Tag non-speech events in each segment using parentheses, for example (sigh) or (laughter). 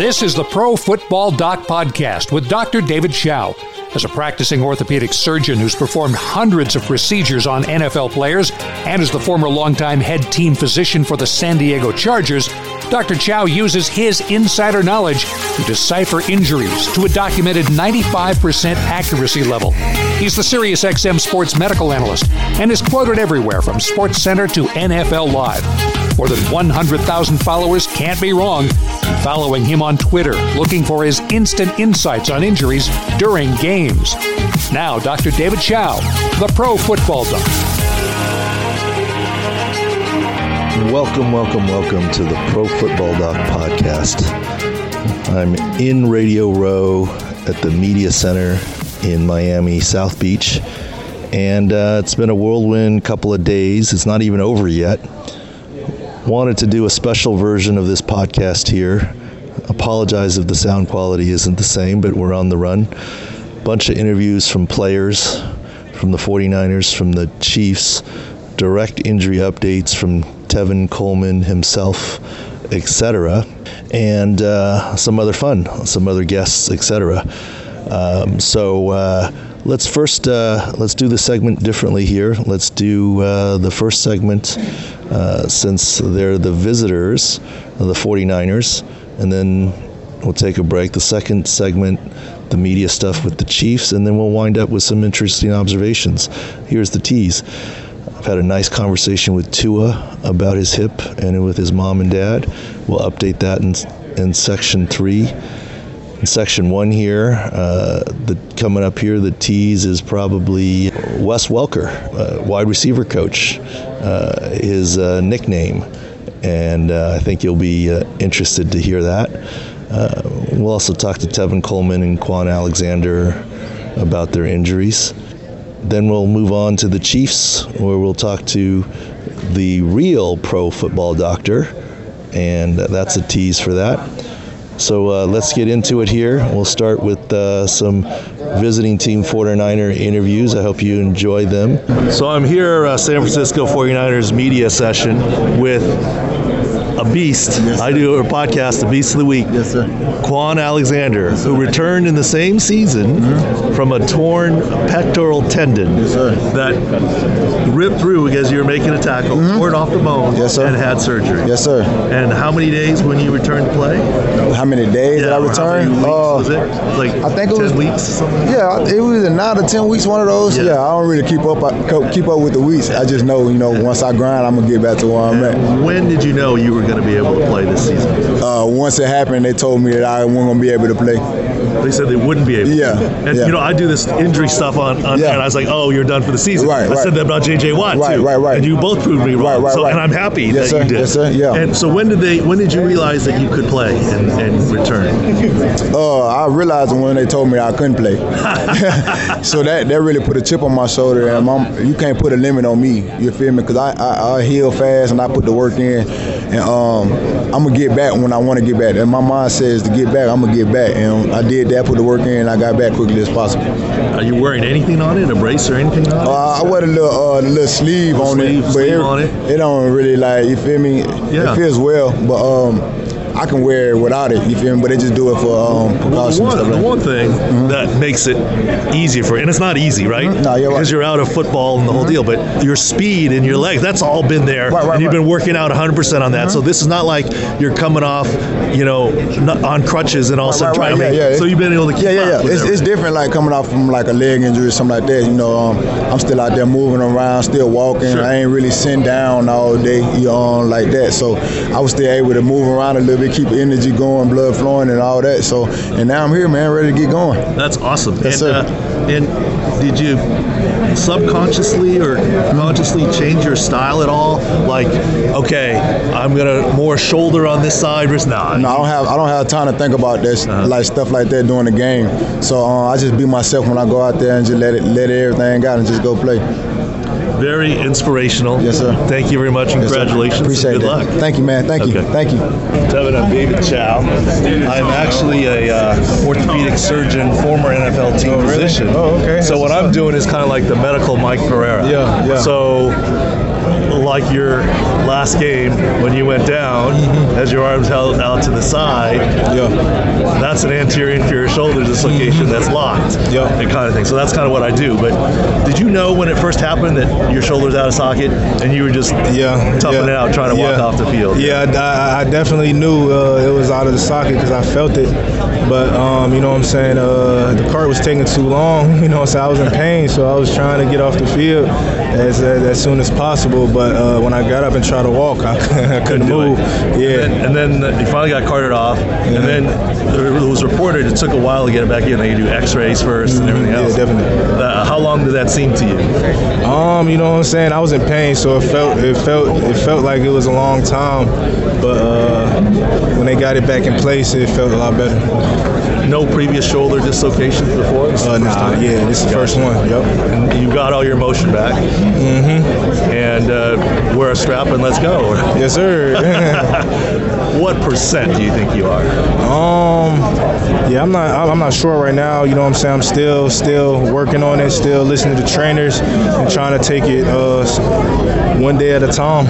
This is the Pro Football Doc Podcast with Dr. David Chao. As a practicing orthopedic surgeon who's performed hundreds of procedures on NFL players and as the former longtime head team physician for the San Diego Chargers, Dr. Chao uses his insider knowledge to decipher injuries to a documented 95% accuracy level. He's the SiriusXM sports medical analyst and is quoted everywhere from SportsCenter to NFL Live. More than 100,000 followers can't be wrong following him on Twitter, looking for his instant insights on injuries during games. Now, Dr. David Chao, the Pro Football Doc. Welcome, welcome, welcome to the Pro Football Doc podcast. I'm in Radio Row at the Media Center in Miami, South Beach, and uh, it's been a whirlwind couple of days. It's not even over yet wanted to do a special version of this podcast here. Apologize if the sound quality isn't the same, but we're on the run. Bunch of interviews from players, from the 49ers, from the Chiefs, direct injury updates from Tevin Coleman himself, etc., and uh, some other fun, some other guests, etc. Um, so. Uh, let's first uh, let's do the segment differently here. Let's do uh, the first segment uh, since they're the visitors the 49ers, and then we'll take a break. The second segment, the media stuff with the Chiefs, and then we'll wind up with some interesting observations. Here's the tease. I've had a nice conversation with Tua about his hip and with his mom and dad. We'll update that in, in section three. In section one here, uh, the, coming up here, the tease is probably Wes Welker, uh, wide receiver coach, uh, his uh, nickname. And I think you'll be interested to hear that. we'll also talk to Tevin Coleman and Kwon Alexander about their injuries. Then we'll move on to the Chiefs, where we'll talk to the real pro football doctor, and that's a tease for that. So uh, let's get into it here. We'll start with uh, some visiting team 49er interviews. I hope you enjoy them. So I'm here, uh, San Francisco 49ers media session with a beast. Yes, I do a podcast, The beast of the week. Yes, sir. Kwon Alexander, yes, who returned in the same season mm-hmm. from a torn pectoral tendon yes, that ripped through because you were making a tackle, mm-hmm. tore it off the bone, yes, sir. and had surgery. Yes, sir. And how many days when you returned to play? How many days yeah, did I return? Uh, was it like I think it was weeks. Yeah, it was nine to ten weeks. One of those. Yeah, yeah I don't really keep up. I keep up with the weeks. I just know, you know, once I grind, I'm gonna get back to where I'm at. When did you know you were going to be able to play this season? Uh, once it happened, they told me that I wasn't going to be able to play. They said they wouldn't be able. Yeah. And yeah. you know, I do this injury stuff on, on yeah. and I was like, oh, you're done for the season. Right. I right. said that about J.J. Watt right, too. Right. Right. And you both proved me wrong. Right. Right. So, right. And I'm happy yes, that sir. you did. Yes, sir. Yeah. And so when did they? When did you realize that you could play and, and return? Uh, I realized when they told me I couldn't play. (laughs) (laughs) so that that really put a chip on my shoulder. And mom, you can't put a limit on me. You feel me? Because I, I I heal fast and I put the work in, and um, I'm gonna get back when I want to get back. And my mind says to get back, I'm gonna get back. And I did that, put the work in, and I got back quickly as possible. Are you wearing anything on it, a brace or anything on it? Uh, I wear a little, uh, little sleeve on sleeve, it, but it, on it. it don't really like you feel me. Yeah. It feels well, but um, I can wear it without it. You feel me? But they just do it for um, precautions. Well, the one, the one thing mm-hmm. that makes it easier for, and it's not easy, right? Mm-hmm. No, you're because right. you're out of football and the whole deal. But your speed and your legs, that's all been there, right, right, and you've right. been working out 100 percent on that. Mm-hmm. So this is not like you're coming off, you know, on crutches and all sudden trying to. Yeah, yeah. So you've been able to keep yeah, yeah, yeah. It's, it's different, like coming off from like a leg injury or something like that. You know, um, I'm still out there moving around, still walking. Sure. I ain't really sitting down all day, you know, like that. So I was still able to move around a little keep energy going, blood flowing, and all that. So, and now I'm here, man, ready to get going. That's awesome. Yes, and, sir. Uh, and did you subconsciously or consciously change your style at all? Like, okay, I'm gonna more shoulder on this side versus nah. No, I don't have I don't have time to think about this Uh-huh. like stuff like that during the game. So uh, I just be myself when I go out there and just let it let everything out and just go play. Very inspirational. Yes, sir. Thank you very much. Yes. Congratulations. Appreciate Good that. luck. Thank you, man. Thank you. Okay. Thank you. Tevin, I'm David Chao. I'm actually a uh, orthopedic surgeon, former NFL team Oh, really? physician. Oh, okay. So what I'm doing is kind of like the medical Mike Pereira. Yeah, yeah. So a unlike your last game when you went down, mm-hmm. as your arms held out to the side, yeah. that's an anterior inferior shoulder dislocation mm-hmm. that's locked, yeah. that kind of thing. So that's kind of what I do. But did you know when it first happened that your shoulder's out of socket and you were just yeah, toughing yeah. it out, trying to walk off the field? Yeah, I, I definitely knew uh, it was out of the socket because I felt it. But um, you know what I'm saying? Uh, the cart was taking too long. (laughs) You know, so I was in pain, so I was trying to get off the field as as soon as possible. But uh, when I got up and tried to walk, I, I (laughs) couldn't move. Yeah. And then, and then, you finally got carted off, and then it was reported it took a while to get it back in. They do X-rays 1st and everything else. Yeah, definitely. Uh, how long did that seem to you? Um, you know what I'm saying? I was in pain, so it felt it felt it felt like it was a long time. But uh, when they got it back in place, it felt a lot better. No previous shoulder dislocations before? Uh, nah, yeah, this is the first one. Yep. And you got all your motion back. Mm-hmm. And uh, wear a strap and let's go. Yes, sir. (laughs) what percent do you think you are? Um, yeah, I'm not. I'm not sure right now. You know what I'm saying? I'm still, still working on it. Still listening to trainers and trying to take it uh, one day at a time.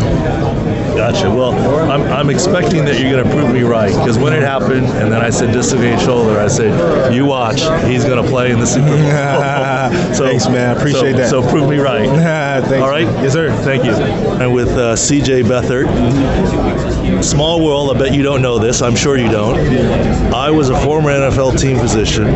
Gotcha. Well, I'm, I'm expecting that you're going to prove me right because when it happened, and then I said dislocated shoulder, I said, "You watch, he's going to play in the Super Bowl." (laughs) so, Thanks, man. I appreciate so, that. So prove me right. (laughs) Thanks. All right. Yes, sir. Thank you. And with uh, C.J. Beathard. Small world, I bet you don't know this. I'm sure you don't. I was a former NFL team physician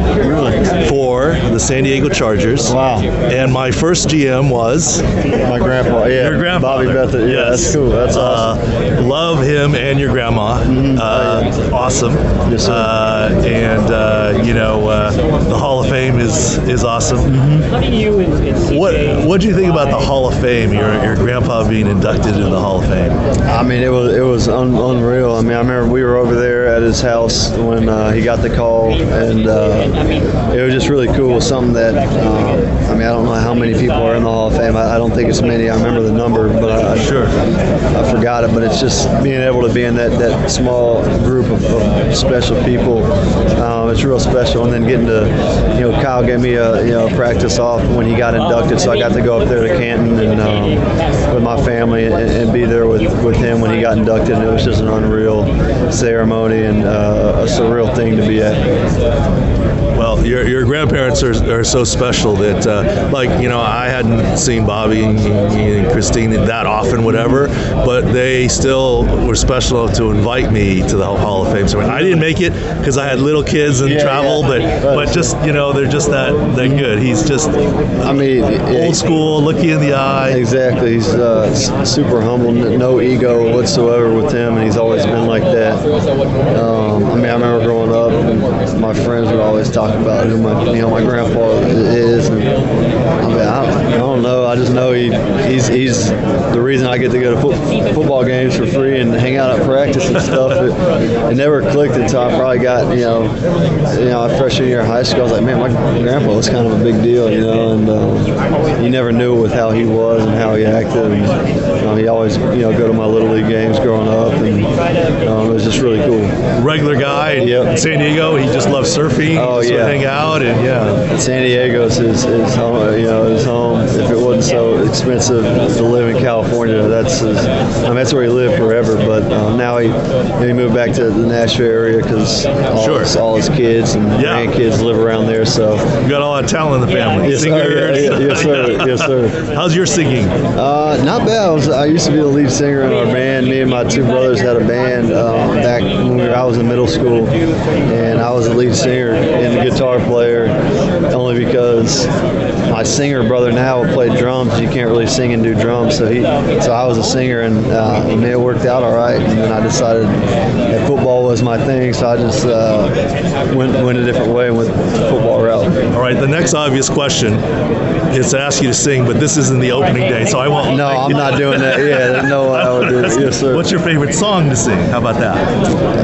for the San Diego Chargers. Wow. And my first GM was my grandpa. Yeah. Your grandfather. Bobby Beathard. Yeah, yes. that's cool. That's awesome. Uh, love him and your grandma. Mm-hmm. Uh, awesome. Yes, sir. Uh, and uh, you know, uh, the Hall of Fame is is awesome. Mm-hmm. What What do you think about the Hall of Fame? Your Your grandpa being inducted into the Hall of Fame. I mean, it was it was un- unreal. I mean, I remember we were over there at his house when uh, he got the call, and uh, it was just really cool. Something that uh, I mean, I don't know how many people are in the Hall of Fame. I, I don't think it's many. I remember the number, but I, sure I forgot it. But it's just being able to be in that, that small group of, of special people. Um, it's real special, and then getting to you know, Kyle gave me a you know practice off when he got inducted, so I got to go up there to Canton and um, with my family and, and be there with with him when he got inducted. And it was just an unreal ceremony and uh, a surreal thing to be at. Well, your, your grandparents are, are so special that, uh, like, you know, I hadn't seen Bobby and, Christine that often, whatever, but they still were special enough to invite me to the Hall of Fame. So I didn't make it because I had little kids and yeah, travel, yeah. but but just you know, they're just that that good. He's just, I mean, old school, look you in the eye. Exactly. He's uh, super humble, no ego whatsoever with him, and he's always been like that. Um, I mean, I remember growing up, and my friends would always talk about who my you know my grandpa is, and I mean, I, I don't know. I just know he he's he's the reason I get to go to fo- football games for free and hang out at practice and stuff. It, it never clicked until I probably got you know you know freshman year of high school. I was like, man, my grandpa was kind of a big deal, you know, and uh, you never knew with how he was and how he acted. And, you know, he always you know go to my little league games growing up, and um, it was just really cool. Regular guy Yep. in San Diego. He just loves surfing. Oh, yeah. hang out and yeah. San Diego's his, his home, you know, his home. If it wasn't so expensive to live in California, that's his, I mean, that's where he lived forever. But um, now he he moved back to the Nashville area because all, Sure. his, all his kids and Yeah. grandkids live around there. So You got all that talent in the family. yes, oh, yeah, yeah, yes, sir, (laughs) yes, sir. How's your singing? Uh, not bad. I, was, I used to be the lead singer in our band. Me and my two brothers had a band um, back when we were, I was in middle school, and I was the lead singer and the guitar player, only because my singer brother now played drums. You can't really sing and do drums, so he, so I was a singer, and uh, I mean, it worked out all right. And then I decided that football was my thing, so I just uh, went went a different way and went the football route. All right, the next obvious question is to ask you to sing, but this isn't the opening day, so I won't. No, I'm not doing that. Yeah, no I would do it. Yes, sir. What's your favorite song to sing? How about that?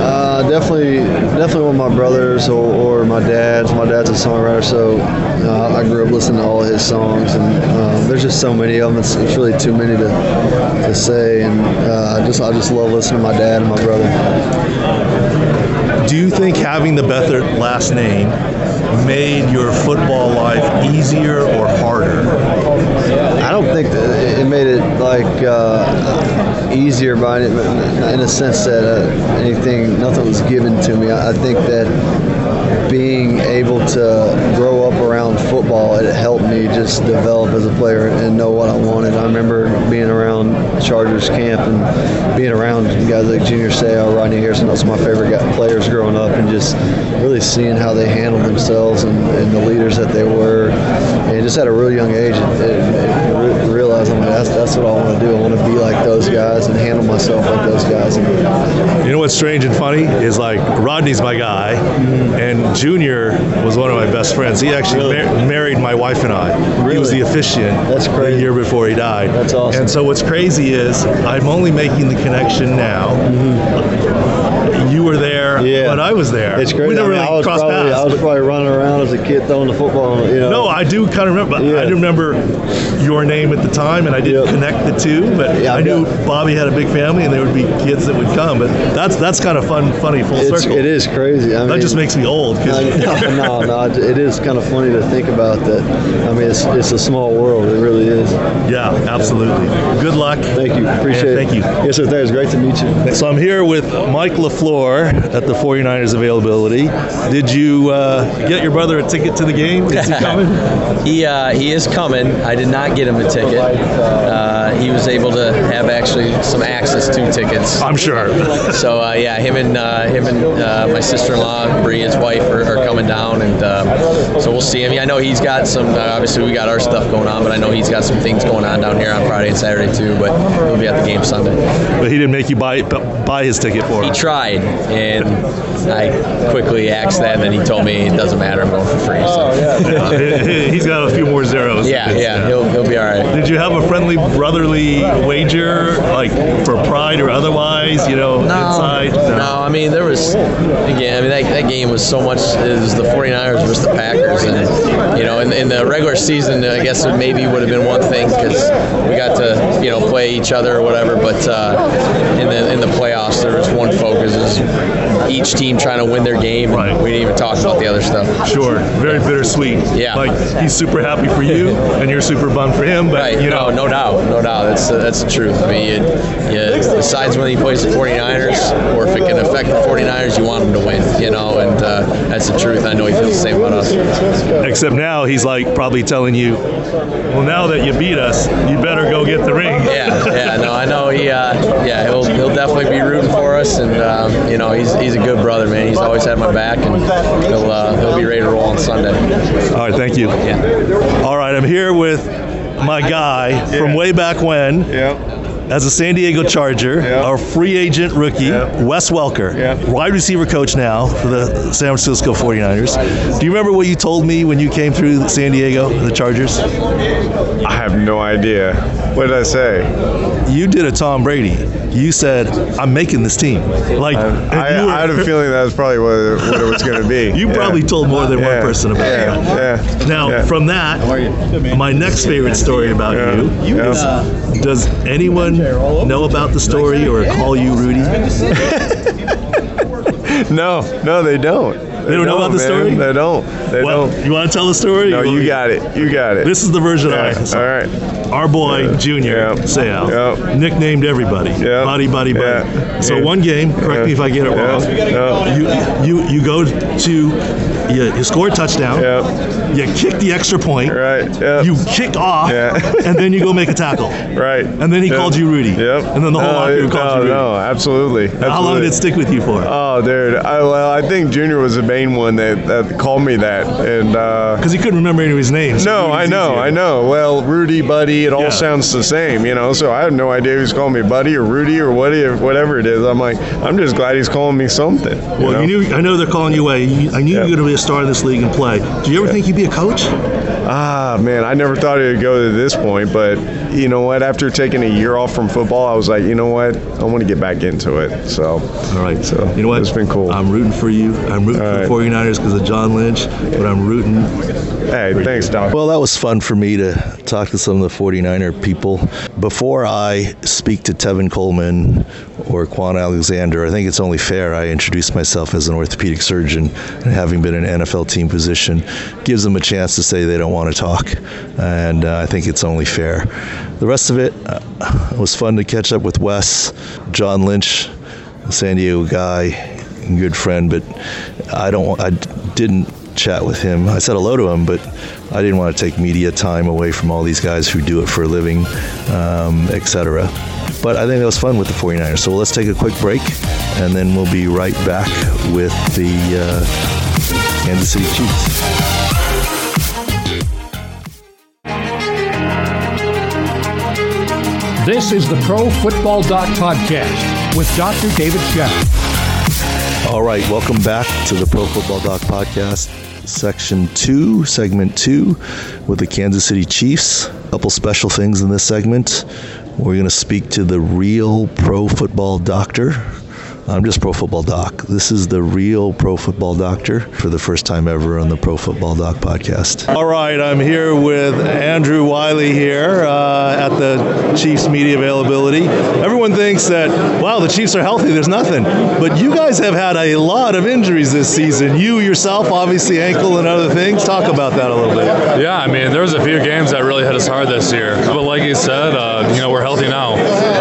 Uh, definitely, definitely one of my brothers or, or my dad's. My dad's a songwriter, so uh, I grew up listening to all his songs, and uh, there's just so many of them. It's, it's really too many to, to say, and uh, I just I just love listening to my dad and my brother. Do you think having the Beathard last name made your football life easier or harder? I don't think that it made it like uh, easier by any, in a sense that uh, anything, nothing was given to me. I, think that being able to grow football, it helped me just develop as a player and know what I wanted. I remember being around Chargers camp and being around guys like Junior Seau, Rodney Harrison, those my favorite players growing up, and just really seeing how they handled themselves and, and the leaders that they were. And just at a real young age, it, it, it realized I'm like, that's, that's what I want to do. I want to be like those guys and handle myself like those guys. You know what's strange and funny is like Rodney's my guy, mm-hmm. and Junior was one of my best friends. He actually really? mar- married my wife and I. Really? He was the officiant That's crazy. the year before he died. That's awesome. And so what's crazy is I'm only making the connection now. Mm-hmm. You were there, yeah. but I was there. It's crazy. We never I mean, really crossed probably, paths. I was probably running around as a kid throwing the football. You know. No, I do kind of remember. Yeah. I do remember your name at the time, and I didn't Yep. connect the two. But Yeah, I knew. Bobby had a big family, and there would be kids that would come. But that's that's kind of fun, funny, full It's, circle. it is crazy. I That mean, just makes me old. (laughs) No, no, no. It is kind of funny to think about that. I mean, it's, it's a small world. It really is. yeah, absolutely. Good luck. Thank you. Appreciate Yeah, it. thank you. Yes, sir. Thanks. Great to meet you. So I'm here with Mike LaFleur at the 49ers availability. Did you uh, get your brother a ticket to the game? Is he coming? (laughs) He uh, he is coming. I did not get him a ticket. Uh, he was able to have actually some access to tickets. I'm sure. So uh, yeah, him and uh, him and uh, my sister-in-law, Bree, his wife, are, are coming down, and uh, so we'll see him. Yeah, I know he's got some. Uh, obviously, we got our stuff going on, but I know he's got some things going on down here on Friday and Saturday too. But he'll be at the game Sunday. But he didn't make you buy buy his ticket for He tried, and I quickly asked that, and then he told me it doesn't matter. I'm going for free. So. (laughs) He's got a few more zeros. Yeah, yeah, he'll, he'll be all right. Did you have a friendly brotherly wager, like for pride or otherwise? You know, inside. No, I mean there was again. I mean that, that game was so much. It was the 49ers versus the Packers, and you know, in, in the regular season, I guess it maybe would have been one thing because we got to you know play each other or whatever. But uh, in the in the playoffs, there was one focus: is each team trying to win their game. and Right. We didn't even talk about the other stuff. Sure, very bittersweet. Yeah. Like he's super happy for you, and you're super bummed for him. But Right, you know, no, no doubt, no doubt. That's that's the truth. I mean, you, you, besides when he plays the 49ers, or if it can affect the 49ers, you want him to win, you know, and uh, that's the truth. I know he feels the same about us. Except now he's like probably telling you, well, now that you beat us, you better go get the ring. Yeah, yeah, no, I know he, uh, yeah, he'll he'll definitely be rooting for us, and um, you know, he's he's a good brother, man. He's always had my back, and he'll uh, he'll be ready to roll on Sunday. All right, thank you. Yeah. All right, I'm here with my guy from way back when. As a San Diego Charger, our free agent rookie, Wes Welker, wide receiver coach now for the San Francisco 49ers. Do you remember what you told me when you came through San Diego, the Chargers? I have no idea. What did I say? You did a Tom Brady. You said, I'm making this team. Like, I, I, were- I had a feeling that was probably what, what it was going to be. (laughs) You Yeah. probably told more than Yeah. one person about yeah. that. Yeah. Now, Yeah. from that, my next favorite story about Yeah. you Yeah. is Does anyone know about the story or call you Rudy? (laughs) No, no, they don't. They, don't know about the story? They don't. They Well, don't. you want to tell the story? No, you got it. You got it. This is the version yeah. I saw. All right. Our boy Junior Yeah. Seau Yeah. nicknamed everybody Yeah. Buddy Buddy Buddy. Yeah. So Yeah. one game, correct me if I get it Yeah. wrong. Yeah. You you you go to you, you score a touchdown. Yeah. You kick the extra point. Right. Yeah. You kick off, Yeah. and then you go make a tackle. Right. And then he Yep. called you Rudy. Yep. And then the whole no, locker room called no, you Rudy. No, absolutely. How long did it stick with you for? Oh, dude. I, well, I think Junior was the main one that, that called me that, and uh, Because he couldn't remember any of his names. so no, I know, easier. I know. Well, Rudy, Buddy, it all Yeah. sounds the same, you know. So I have no idea who's calling me Buddy or Rudy or what, whatever it is. I'm like, I'm just glad he's calling me something. You Well, know? you knew. I know they're calling you away. I knew Yeah. you were going to be a star of this league and play. Do you ever think you'd be a coach? Ah, man, I never thought it would go to this point, but you know what? After taking a year off from football, I was like, you know what? I want to get back into it. So, All right. So, you know what? it's been cool. I'm rooting for you. I'm rooting All for right. the 49ers because of John Lynch, but I'm rooting. hey, thanks, Doc. Well, that was fun for me to talk to some of the 49er people. Before I speak to Tevin Coleman or Kwon Alexander, I think it's only fair I introduce myself as an orthopedic surgeon and having been an NFL team position gives them a chance to say they don't want to talk. And uh, I think it's only fair. The rest of it uh, was fun to catch up with Wes, John Lynch, San Diego guy, good friend, but I don't I didn't chat with him. I said hello to him, but I didn't want to take media time away from all these guys who do it for a living, um, etc. But I think that was fun with the 49ers. So let's take a quick break, and then we'll be right back with the uh, Kansas City Chiefs. This is the Pro Football Doc Podcast with Dr. David Chao. All right, welcome back to the Pro Football Doc Podcast, Section 2, Segment 2, with the Kansas City Chiefs. A couple special things in this segment. We're going to speak to the real pro football doctor, I'm just Pro Football Doc. This is the real Pro Football Doctor for the first time ever on the Pro Football Doc podcast. All right, I'm here with Andrew Wylie here uh, at the Chiefs media availability. Everyone thinks that, wow, the Chiefs are healthy, there's nothing. But you guys have had a lot of injuries this season. You yourself, obviously, ankle and other things. Talk about that a little bit. Yeah, I mean, there was a few games that really hit us hard this year. But like you said, uh, you know, we're healthy now.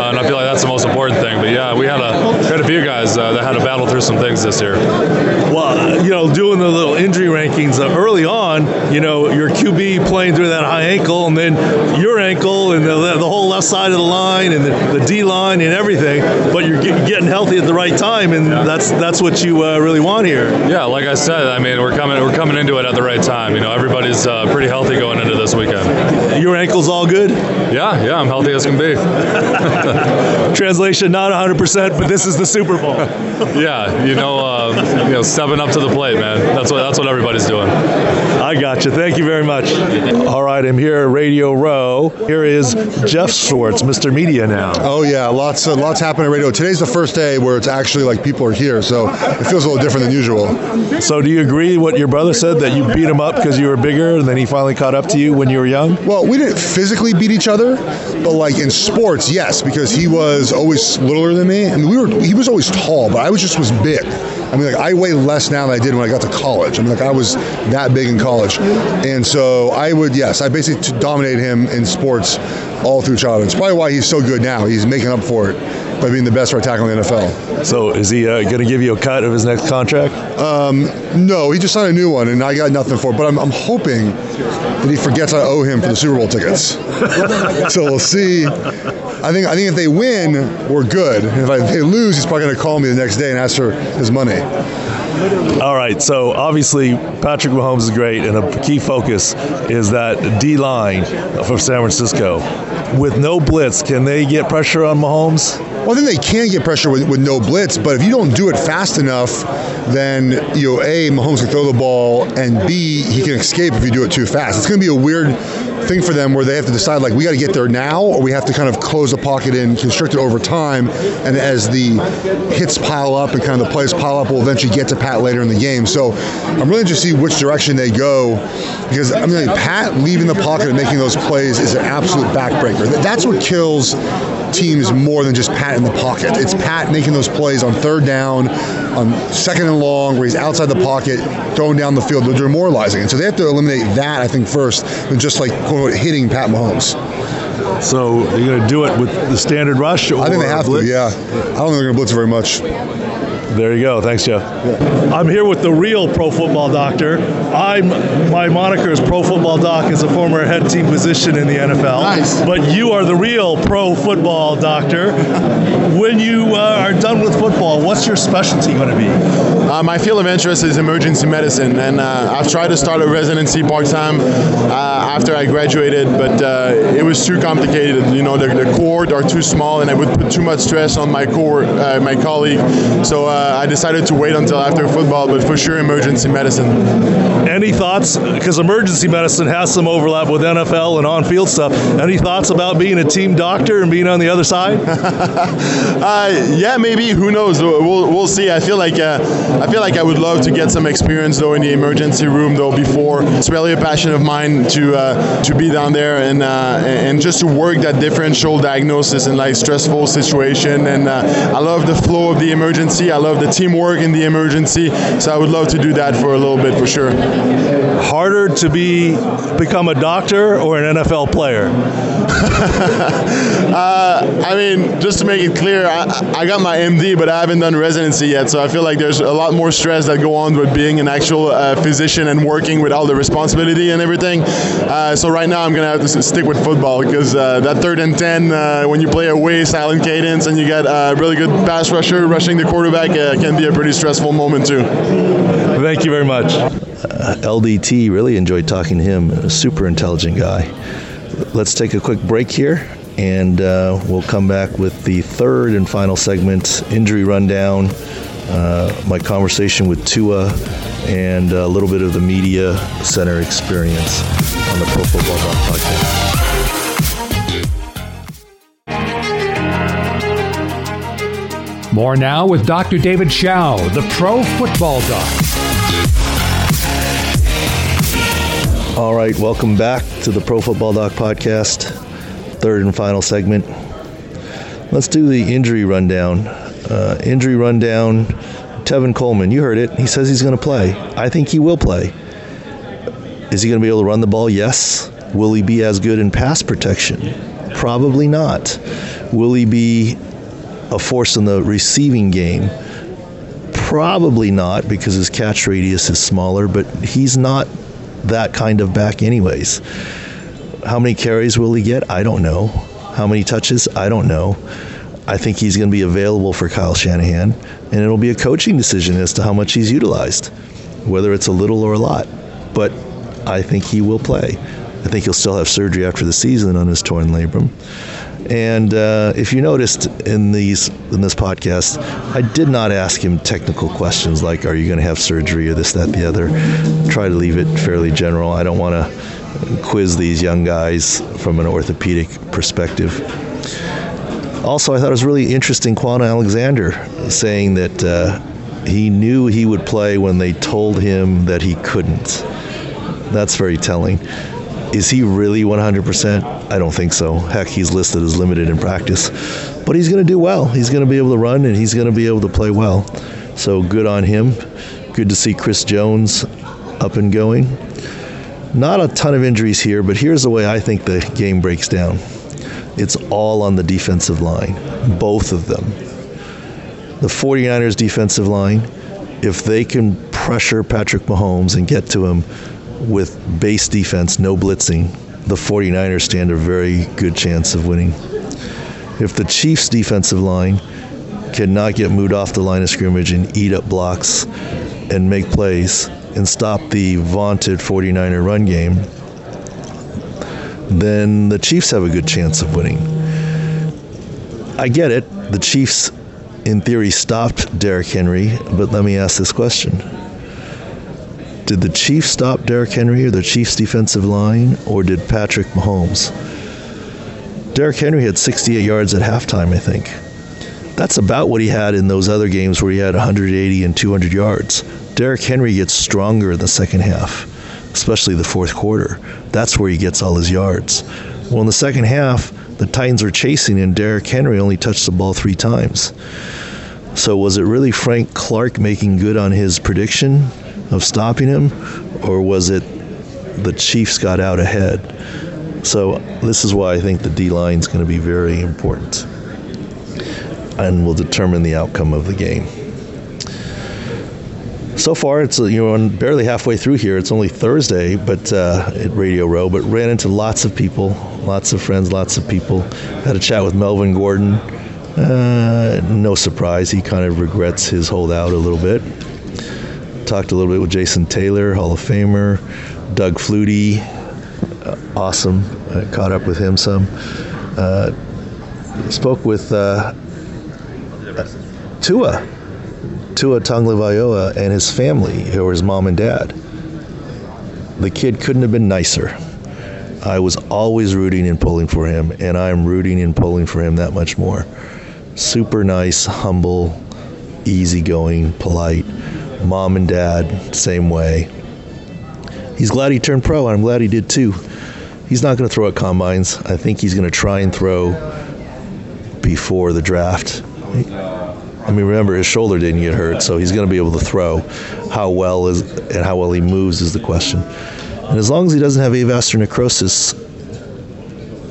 Uh, and I feel like that's the most important thing. But yeah, we had a, we had a few guys uh, that had to battle through some things this year. Well, you know, doing the little injury rankings uh, early on, you know, your QB playing through that high ankle, and then your ankle, and the, the whole left side of the line, and the, the D line, and everything. But you're get, getting healthy at the right time, and yeah. that's that's what you uh, really want here. Yeah, like I said, I mean, we're coming we're coming into it at the right time. You know, everybody's uh, pretty healthy going into this weekend. Your ankle's all good? Yeah, yeah, I'm healthy as can be. (laughs) (laughs) Translation: Not 100%, but this is the Super Bowl. (laughs) yeah, you know, uh, you know, stepping up to the plate, man. That's what that's what everybody's doing. I got you. Thank you very much. All right, I'm here at Radio Row. Here is Geoff Schwartz, Mr. Media now. Oh yeah, lots uh, lots happening at Radio. Today's the first day where it's actually like people are here, so it feels a little different than usual. So, do you agree what your brother said that you beat him up because you were bigger, and then he finally caught up to you when you were young? Well, we didn't physically beat each other, but like in sports, yes, because he was always littler than me. I mean, we were he was always tall, but I was just was big. I mean, like I weigh less now than I did when I got to college. I mean, like I was that big in college, and so I would yes, I basically dominated him in sports all through childhood. It's probably why he's so good now. He's making up for it by being the best right tackle in the NFL. So is he uh, going to give you a cut of his next contract? Um, no, he just signed a new one, and I got nothing for it. But I'm, I'm hoping that he forgets I owe him for the Super Bowl tickets. (laughs) so we'll see. I think I think if they win, we're good. If, I, if they lose, he's probably going to call me the next day and ask for his money. All right, so obviously Patrick Mahomes is great, and a key focus is that D line for San Francisco. With no blitz, can they get pressure on Mahomes? Well, I think they can get pressure with, with no blitz, but if you don't do it fast enough, then you know, a Mahomes can throw the ball, and b he can escape if you do it too fast. It's going to be a weird thing for them where they have to decide like we got to get there now, or we have to kind of close the pocket in, constrict it over time. And as the hits pile up and kind of the plays pile up, we'll eventually get to Pat later in the game. So I'm really interested to see which direction they go because I mean, like, Pat leaving the pocket and making those plays is an absolute backbreaker. That's what kills teams more than just Pat in the pocket. It's Pat making those plays on third down, on second and long, where he's outside the pocket, throwing down the field. Demoralizing. And so they have to eliminate that, I think, first, than just like quote, hitting Pat Mahomes. So you're going to do it with the standard rush? I think they have blitz? to, yeah. I don't think they're going to blitz very much. There you go. Thanks, Geoff. Yeah. I'm here with the real pro football doctor. I'm my moniker is Pro Football Doc as a former head team position in the NFL. Nice. But you are the real pro football doctor. when you uh, are done with football, what's your specialty going to be? Uh, my field of interest is emergency medicine, and uh, I've tried to start a residency part time uh, after I graduated, but uh, it was too complicated. You know, the, the cord are too small, and I would put too much stress on my core, uh, my colleague. So uh, I decided to wait until after football, but for sure emergency medicine. Any thoughts? Because emergency medicine has some overlap with NFL and on-field stuff. Any thoughts about being a team doctor and being on the other side? (laughs) uh, yeah, maybe. Who knows? We'll, we'll see. I feel like uh, I feel like I would love to get some experience though in the emergency room though before. It's really a passion of mine to uh, to be down there and uh, and just to work that differential diagnosis in like stressful situation. And uh, I love the flow of the emergency. I love the teamwork in the emergency. So I would love to do that for a little bit for sure. Harder to be become a doctor or an NFL player? (laughs) uh, I mean, just to make it clear, I, I, got my MD, but I haven't done residency yet. So I feel like there's a lot more stress that go on with being an actual uh, physician and working with all the responsibility and everything. Uh, so right now I'm gonna have to stick with football because uh, that third and ten, uh, when you play away silent cadence and you get a really good pass rusher rushing the quarterback, uh, can be a pretty stressful moment too. Thank you very much. LDT really enjoyed talking to him. A super intelligent guy. Let's take a quick break here and uh, we'll come back with the third and final segment injury rundown, uh, my conversation with Tua, and a little bit of the media center experience on the Pro Football Doc podcast. More now with Dr. David Chao, the Pro Football Doc. All right, welcome back to the Pro Football Doc podcast, third and final segment. Let's do the injury rundown. Uh, injury rundown. Tevin Coleman, you heard it. He says he's going to play. I think he will play. Is he going to be able to run the ball? Yes. Will he be as good in pass protection? Probably not. Will he be a force in the receiving game? Probably not because his catch radius is smaller, but he's not that kind of back, anyways. How many carries will he get? I don't know. How many touches? I don't know. I think he's going to be available for Kyle Shanahan, and it'll be a coaching decision as to how much he's utilized, whether it's a little or a lot. But I think he will play. I think he'll still have surgery after the season on his torn labrum. And uh, if you noticed in these in this podcast, I did not ask him technical questions like, "Are you going to have surgery?" or this, that, the other. Try to leave it fairly general. I don't want to quiz these young guys from an orthopedic perspective. Also, I thought it was really interesting. Kwon Alexander saying that uh, he knew he would play when they told him that he couldn't. That's very telling. Is he really 100%? I don't think so. Heck, he's listed as limited in practice. But he's going to do well. He's going to be able to run and he's going to be able to play well. So good on him. Good to see Chris Jones up and going. Not a ton of injuries here, but here's the way I think the game breaks down it's all on the defensive line, both of them. The 49ers defensive line, if they can pressure Patrick Mahomes and get to him with base defense, no blitzing, the 49ers stand a very good chance of winning. If the Chiefs' defensive line cannot get moved off the line of scrimmage and eat up blocks and make plays and stop the vaunted 49er run game, then the Chiefs have a good chance of winning. I get it. The Chiefs, in theory, stopped Derrick Henry, but let me ask this question did the Chiefs stop Derrick Henry or the Chiefs defensive line, or did Patrick Mahomes? Derrick Henry had 68 yards at halftime, I think. That's about what he had in those other games where he had 180 and 200 yards. Derrick Henry gets stronger in the second half, especially the fourth quarter. That's where he gets all his yards. Well, in the second half, the Titans were chasing, and Derrick Henry only touched the ball three times. So, was it really Frank Clark making good on his prediction of stopping him, or was it the Chiefs got out ahead? So this is why I think the D line is going to be very important and will determine the outcome of the game. So far, it's you know barely halfway through here. It's only Thursday, but uh, at Radio Row, but ran into lots of people, lots of friends, lots of people. Had a chat with Melvin Gordon. Uh, no surprise, he kind of regrets his holdout a little bit talked a little bit with Jason Taylor, Hall of Famer, Doug Flutie, uh, awesome. I caught up with him some. Uh, spoke with uh, Tua. Tua Tagovailoa and his family, or his mom and dad. The kid couldn't have been nicer. I was always rooting and pulling for him, and I'm rooting and pulling for him that much more. Super nice, humble, easygoing, polite. Mom and dad, same way. He's glad he turned pro, and I'm glad he did too. He's not going to throw at combines. I think he's going to try and throw before the draft. I mean, remember his shoulder didn't get hurt, so he's going to be able to throw. How well is and how well he moves is the question. And as long as he doesn't have avascular necrosis,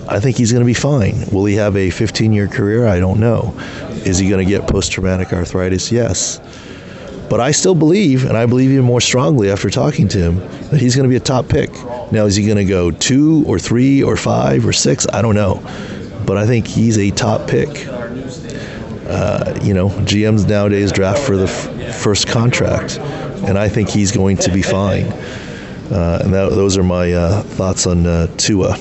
I think he's going to be fine. Will he have a 15-year career? I don't know. Is he going to get post-traumatic arthritis? Yes. But I still believe, and I believe even more strongly after talking to him, that he's going to be a top pick. Now, is he going to go two or three or five or six? I don't know. But I think he's a top pick. Uh, you know, GMs nowadays draft for the f- first contract, and I think he's going to be fine. Uh, and that, those are my uh, thoughts on uh, Tua.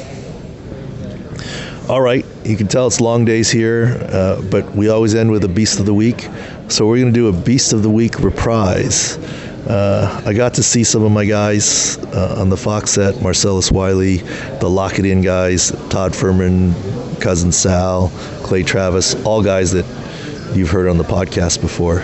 All right, you can tell it's long days here, uh, but we always end with a Beast of the Week. So we're going to do a Beast of the Week reprise. Uh, I got to see some of my guys uh, on the Fox set Marcellus Wiley, the Lock It In guys, Todd Fuhrman, Cousin Sal, Clay Travis, all guys that you've heard on the podcast before.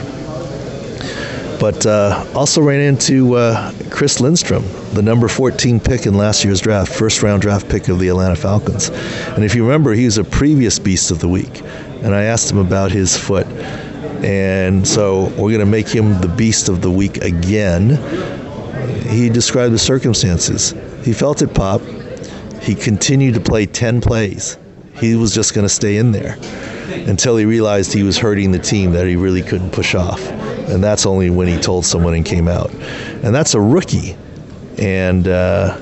But uh, also ran into uh, Chris Lindstrom, the number 14 pick in last year's draft, first round draft pick of the Atlanta Falcons. And if you remember, he was a previous Beast of the Week. And I asked him about his foot. And so we're going to make him the Beast of the Week again. He described the circumstances. He felt it pop. He continued to play 10 plays. He was just going to stay in there until he realized he was hurting the team that he really couldn't push off. And that's only when he told someone and came out. And that's a rookie. And uh,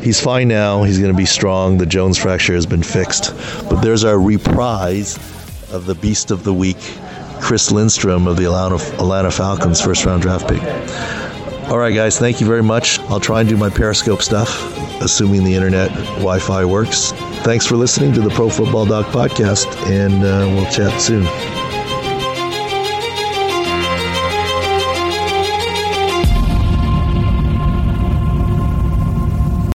he's fine now. He's going to be strong. The Jones fracture has been fixed. But there's our reprise of the Beast of the Week, Chris Lindstrom of the Atlanta, Atlanta Falcons first round draft pick. All right, guys, thank you very much. I'll try and do my Periscope stuff, assuming the internet Wi Fi works. Thanks for listening to the Pro Football Doc podcast, and uh, we'll chat soon.